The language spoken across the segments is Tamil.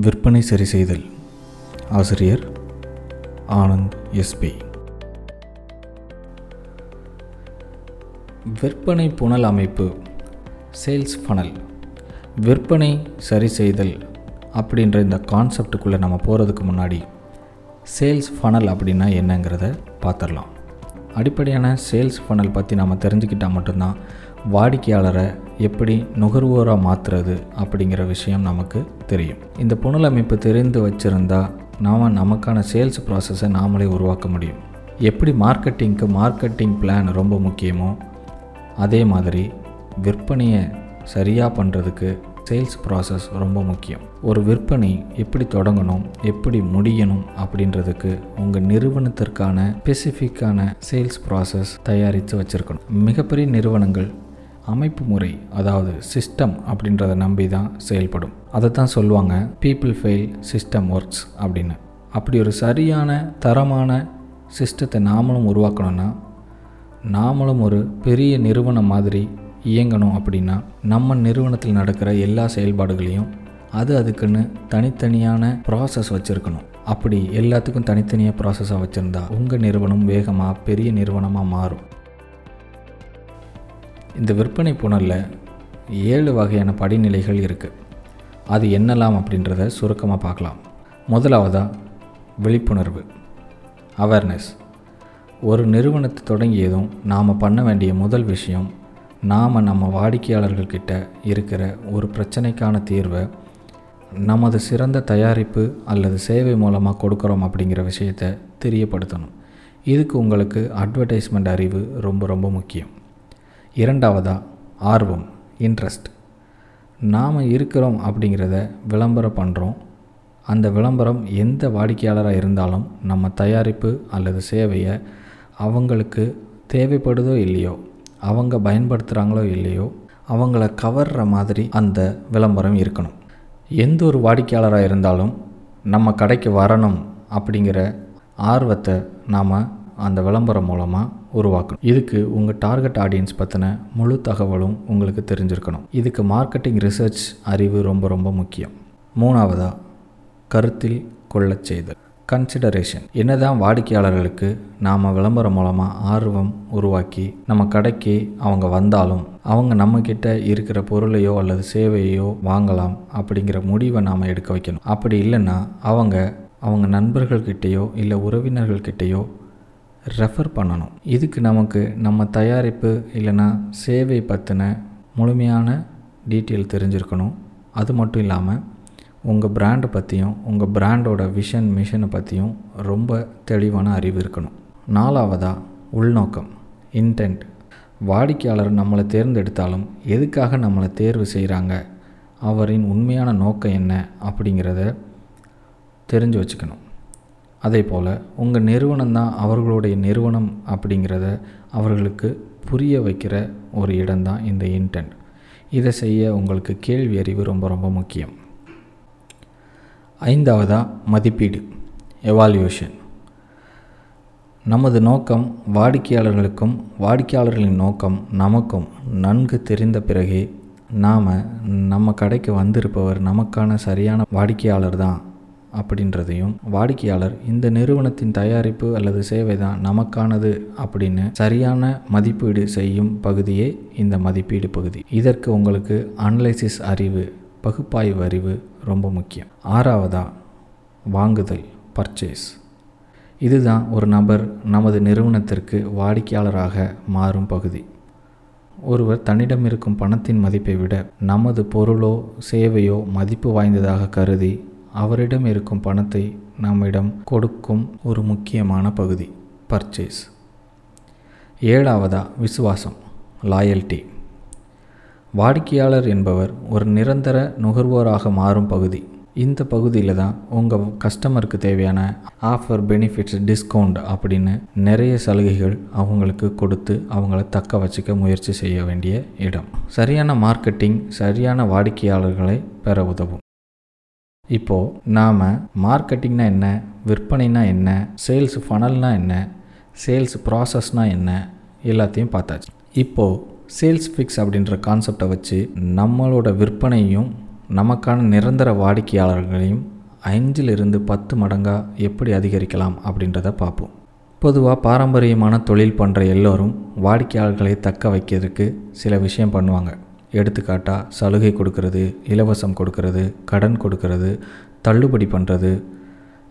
விற்பனை சரி செய்தல். ஆசிரியர் ஆனந்த் எஸ்பி விற்பனை புனல் அமைப்பு சேல்ஸ் ஃபனல் விற்பனை சரி செய்தல் அப்படின்ற இந்த கான்செப்டுக்குள்ளே நம்ம போகிறதுக்கு முன்னாடி சேல்ஸ் ஃபனல் அப்படின்னா என்னங்கிறத பார்த்துடலாம் அடிப்படையான சேல்ஸ் ஃபனல் பற்றி நம்ம தெரிஞ்சுக்கிட்டால் மட்டும்தான் வாடிக்கையாளரை எப்படி நுகர்வோராக மாற்றுறது அப்படிங்கிற விஷயம் நமக்கு தெரியும். இந்த புனல் அமைப்பு தெரிந்து வச்சுருந்தா நாம் நமக்கான சேல்ஸ் ப்ராசஸை நாமளே உருவாக்க முடியும். எப்படி மார்க்கெட்டிங்க்கு மார்க்கெட்டிங் பிளான் ரொம்ப முக்கியமோ அதே மாதிரி விற்பனையை சரியாக பண்ணுறதுக்கு சேல்ஸ் ப்ராசஸ் ரொம்ப முக்கியம். ஒரு விற்பனை எப்படி தொடங்கணும் எப்படி முடியணும் அப்படின்றதுக்கு உங்கள் நிறுவனத்திற்கான ஸ்பெசிஃபிக்கான சேல்ஸ் ப்ராசஸ் தயாரித்து வச்சுருக்கணும். மிகப்பெரிய நிறுவனங்கள் அமைப்பு முறை அதாவது சிஸ்டம் அப்படின்றத நம்பி தான் செயல்படும். அதை தான் சொல்லுவாங்க பீப்புள் ஃபெயில் சிஸ்டம் ஒர்க்ஸ் அப்படின்னு. அப்படி ஒரு சரியான தரமான சிஸ்டத்தை நாமளும் உருவாக்கணும்னா நாமளும் ஒரு பெரிய நிறுவனம் மாதிரி இயங்கணும் அப்படின்னா நம்ம நிறுவனத்தில் நடக்கிற எல்லா செயல்பாடுகளையும் அது அதுக்குன்னு தனித்தனியான ப்ராசஸ் வச்சுருக்கணும். அப்படி எல்லாத்துக்கும் தனித்தனியாக ப்ராசஸாக வச்சுருந்தா உங்கள் நிறுவனம் வேகமாக பெரிய நிறுவனமாக மாறும். இந்த விற்பனை புனலில் ஏழு வகையான படிநிலைகள் இருக்குது அது என்னலாம் அப்படின்றத சுருக்கமாக பார்க்கலாம். முதலாவதாக விழிப்புணர்வு. அவேர்னஸ் ஒரு நிறுவனத்தை தொடங்கியதும் நாம் பண்ண வேண்டிய முதல் விஷயம் நாம் நம்ம வாடிக்கையாளர்கள்கிட்ட இருக்கிற ஒரு பிரச்சனைக்கான தீர்வை நமது சிறந்த தயாரிப்பு அல்லது சேவை மூலமாக கொடுக்குறோம் அப்படிங்கிற விஷயத்தை தெரியப்படுத்தணும். இதுக்கு உங்களுக்கு அட்வர்டைஸ்மெண்ட் அறிவு ரொம்ப ரொம்ப முக்கியம். இரண்டாவதாக ஆர்வம் இன்ட்ரெஸ்ட் நாம் இருக்கிறோம் அப்படிங்கிறத விளம்பரம் பண்ணுறோம் அந்த விளம்பரம் எந்த வாடிக்கையாளராக இருந்தாலும் நம்ம தயாரிப்பு அல்லது சேவையை அவங்களுக்கு தேவைப்படுதோ இல்லையோ அவங்க பயன்படுத்துகிறாங்களோ இல்லையோ அவங்கள கவர்ற மாதிரி அந்த விளம்பரம் இருக்கணும். எந்த ஒரு வாடிக்கையாளராக இருந்தாலும் நம்ம கடைக்கு வரணும் அப்படிங்கிற ஆர்வத்தை நாம் அந்த விளம்பரம் மூலமாக உருவாக்கணும். இதுக்கு உங்கள் டார்கெட் ஆடியன்ஸ் பற்றின முழு தகவலும் உங்களுக்கு தெரிஞ்சிருக்கணும். இதுக்கு மார்க்கெட்டிங் ரிசர்ச் அறிவு ரொம்ப ரொம்ப முக்கியம். மூணாவதாக கருத்தில் கொள்ளச் செய்தல். கன்சிடரேஷன் என்னதான் வாடிக்கையாளர்களுக்கு நாம் விளம்பரம் மூலமாக ஆர்வம் உருவாக்கி நம்ம கடைக்கு அவங்க வந்தாலும் அவங்க நம்மக்கிட்ட இருக்கிற பொருளையோ அல்லது சேவையோ வாங்கலாம் அப்படிங்கிற முடிவை நாம் எடுக்க வைக்கணும். அப்படி இல்லைன்னா அவங்க அவங்க நண்பர்கள்கிட்டேயோ இல்லை உறவினர்கள்கிட்டேயோ ரெஃபர் பண்ணணும். இதுக்கு நமக்கு நம்ம தயாரிப்பு இல்லைன்னா சேவை பற்றின முழுமையான டீட்டெயில் தெரிஞ்சிருக்கணும். அது மட்டும் இல்லாமல் உங்கள் பிராண்டை பற்றியும் உங்கள் பிராண்டோட விஷன் மிஷனை பற்றியும் ரொம்ப தெளிவான அறிவு இருக்கணும். நாலாவதாக உள்நோக்கம் இன்டென்ட் வாடிக்கையாளர் நம்மளை தேர்ந்தெடுத்தாலும் எதுக்காக நம்மளை தேர்வு செய்கிறாங்க அவரின் உண்மையான நோக்கம் என்ன அப்படிங்கிறத தெரிஞ்சு வச்சுக்கணும். அதே போல் உங்கள் நிறுவனம் தான் அவர்களுடைய நிறுவனம் அப்படிங்கிறத அவர்களுக்கு புரிய வைக்கிற ஒரு இடம்தான் இந்த இன்டென்ட் இதை செய்ய உங்களுக்கு கேள்வி அறிவு ரொம்ப ரொம்ப முக்கியம். ஐந்தாவதாக மதிப்பீடு எவால்யூஷன் நமது நோக்கம் வாடிக்கையாளர்களுக்கும் வாடிக்கையாளர்களின் நோக்கம் நமக்கும் நன்கு தெரிந்த பிறகே நாம் நம்ம கடைக்கு வந்திருப்பவர் நமக்கான சரியான வாடிக்கையாளர் தான் அப்படின்றதையும் வாடிக்கையாளர் இந்த நிறுவனத்தின் தயாரிப்பு அல்லது சேவை தான் நமக்கானது அப்படின்னு சரியான மதிப்பீடு செய்யும் பகுதியே இந்த மதிப்பீடு பகுதி. இதற்கு உங்களுக்கு அனலைசிஸ் அறிவு பகுப்பாய்வு அறிவு ரொம்ப முக்கியம். ஆறாவதாக வாங்குதல் பர்ச்சேஸ் இதுதான் ஒரு நபர் நமது நிறுவனத்திற்கு வாடிக்கையாளராக மாறும் பகுதி. ஒருவர் தன்னிடம் இருக்கும் பணத்தின் மதிப்பை விட நமது பொருளோ சேவையோ மதிப்பு வாய்ந்ததாக கருதி அவரிடம் இருக்கும் பணத்தை நம்மிடம் கொடுக்கும் ஒரு முக்கியமான பகுதி பர்ச்சேஸ் ஏழாவதா விசுவாசம் லாயல்ட்டி வாடிக்கையாளர் என்பவர் ஒரு நிரந்தர நுகர்வோராக மாறும் பகுதி. இந்த பகுதியில் தான் உங்கள் கஸ்டமருக்கு தேவையான ஆஃபர் பெனிஃபிட்ஸ் டிஸ்கவுண்ட் அப்படின்னு நிறைய சலுகைகள் அவங்களுக்கு கொடுத்து அவங்கள தக்க வச்சுக்க முயற்சி செய்ய வேண்டிய இடம். சரியான மார்க்கெட்டிங் சரியான வாடிக்கையாளர்களை பெற உதவும். இப்போது நாம் மார்க்கெட்டிங்னா என்ன விற்பனைனா என்ன சேல்ஸ் ஃபனல்னா என்ன சேல்ஸ் ப்ராசஸ்னால் என்ன எல்லாத்தையும் பார்த்தாச்சு. இப்போது சேல்ஸ் ஃபிக்ஸ் அப்படின்ற கான்செப்டை வச்சு நம்மளோட விற்பனையும் நமக்கான நிரந்தர வாடிக்கையாளர்களையும் அஞ்சிலிருந்து பத்து மடங்காக எப்படி அதிகரிக்கலாம் அப்படின்றத பார்ப்போம். பொதுவாக பாரம்பரியமான தொழில் பண்ணுற எல்லோரும் வாடிக்கையாளர்களை தக்க வைக்கிறதுக்கு சில விஷயம் பண்ணுவாங்க. எடுத்துக்காட்டாக சலுகை கொடுக்கறது இலவசம் கொடுக்கறது கடன் கொடுக்கறது தள்ளுபடி பண்ணுறது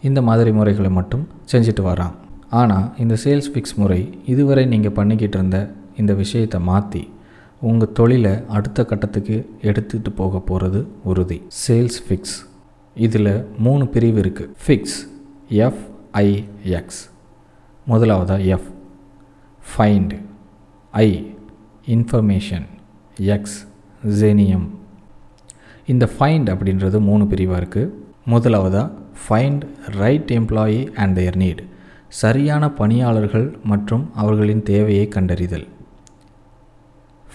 இந்த மாதிரி முறைகளை மட்டும் செஞ்சுட்டு வரான். ஆனால் இந்த சேல்ஸ் ஃபிக்ஸ் முறை இதுவரை நீங்கள் பண்ணிக்கிட்டு இருந்த இந்த விஷயத்தை மாற்றி உங்கள் தொழிலை அடுத்த கட்டத்துக்கு எடுத்துகிட்டு போக போகிறது உறுதி. Sales fix. இதில் மூணு பிரிவு இருக்குது ஃபிக்ஸ் எஃப்ஐஎக்ஸ் முதலாவதாக F. Find I. Information X. ஜெனியம். இந்த ஃபைண்ட் அப்படின்றது மூணு பிரிவாக இருக்குது முதலாவதாக find right employee and their need சரியான பணியாளர்கள் மற்றும் அவர்களின் தேவையை கண்டறிதல்.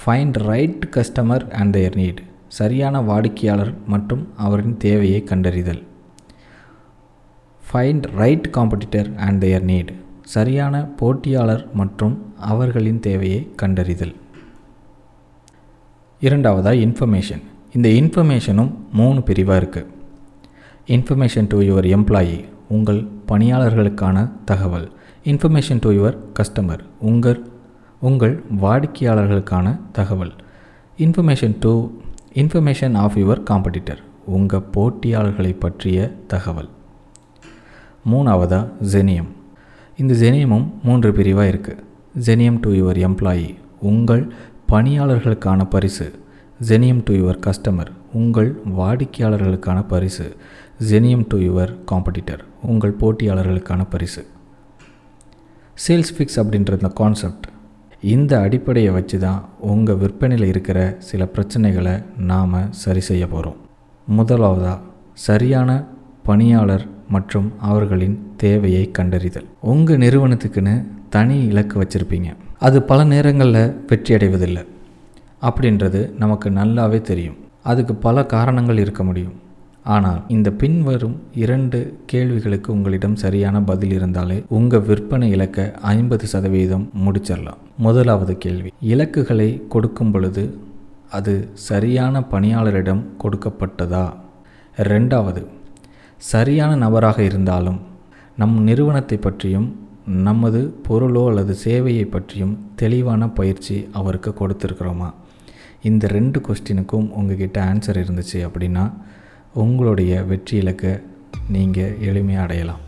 Find right customer and their need சரியான வாடிக்கையாளர் மற்றும் அவரின் தேவையை கண்டறிதல். Find right competitor and their need சரியான போட்டியாளர் மற்றும் அவர்களின் தேவையை கண்டறிதல். இரண்டாவதாக இன்ஃபர்மேஷன் இந்த இன்ஃபர்மேஷனும் மூணு பிரிவாக இருக்குது இன்ஃபர்மேஷன் டு யுவர் எம்ப்ளாயி உங்கள் பணியாளர்களுக்கான தகவல். இன்ஃபர்மேஷன் டு யுவர் கஸ்டமர் உங்கள் உங்கள் வாடிக்கையாளர்களுக்கான தகவல். Information to information of your competitor உங்கள் போட்டியாளர்களை பற்றிய தகவல். மூணாவதாக ஜெனியம் இந்த ஜெனியமும் மூன்று பிரிவாக இருக்குது ஜெனியம் டு யுவர் எம்ப்ளாயி உங்கள் பணியாளர்களுக்கான பரிசு. ஜெனியம் டு யுவர் கஸ்டமர் உங்கள் வாடிக்கையாளர்களுக்கான பரிசு. ஜெனியம் டு யுவர் காம்படிட்டர் உங்கள் போட்டியாளர்களுக்கான பரிசு. சேல்ஸ் ஃபிக்ஸ் அப்படின்ற இந்த கான்செப்ட் இந்த அடிப்படையை வச்சு தான் உங்கள் விற்பனையில் இருக்கிற சில பிரச்சனைகளை நாம் சரி செய்ய போகிறோம் முதலாவதாக சரியான பணியாளர் மற்றும் அவர்களின் தேவையை கண்டறிதல். உங்கள் நிறுவனத்துக்குன்னு தனி இலக்கு வச்சுருப்பீங்க. அது பல நேரங்களில் வெற்றி அடைவதில்லை அப்படின்றது நமக்கு நல்லாவே தெரியும். அதுக்கு பல காரணங்கள் இருக்க முடியும். ஆனால் இந்த பின்வரும் இரண்டு கேள்விகளுக்கு உங்களிடம் சரியான பதில் இருந்தாலே உங்கள் விற்பனை இலக்கை ஐம்பது சதவீதம் முடிச்சிடலாம். முதலாவது கேள்வி இலக்குகளை கொடுக்கும் பொழுது அது சரியான பணியாளரிடம் கொடுக்கப்பட்டதா? ரெண்டாவது சரியான நபராக இருந்தாலும் நம் நிறுவனத்தை பற்றியும் நமது பொருளோ அல்லது சேவையை பற்றியும் தெளிவான பயிற்சி அவருக்கு கொடுத்துருக்குறோமா? இந்த ரெண்டு கொஸ்டினுக்கும் உங்ககிட்ட ஆன்சர் இருந்துச்சு அப்படின்னா உங்களுடைய வெற்றி இலக்கை நீங்கள் எளிமையாக அடையலாம்.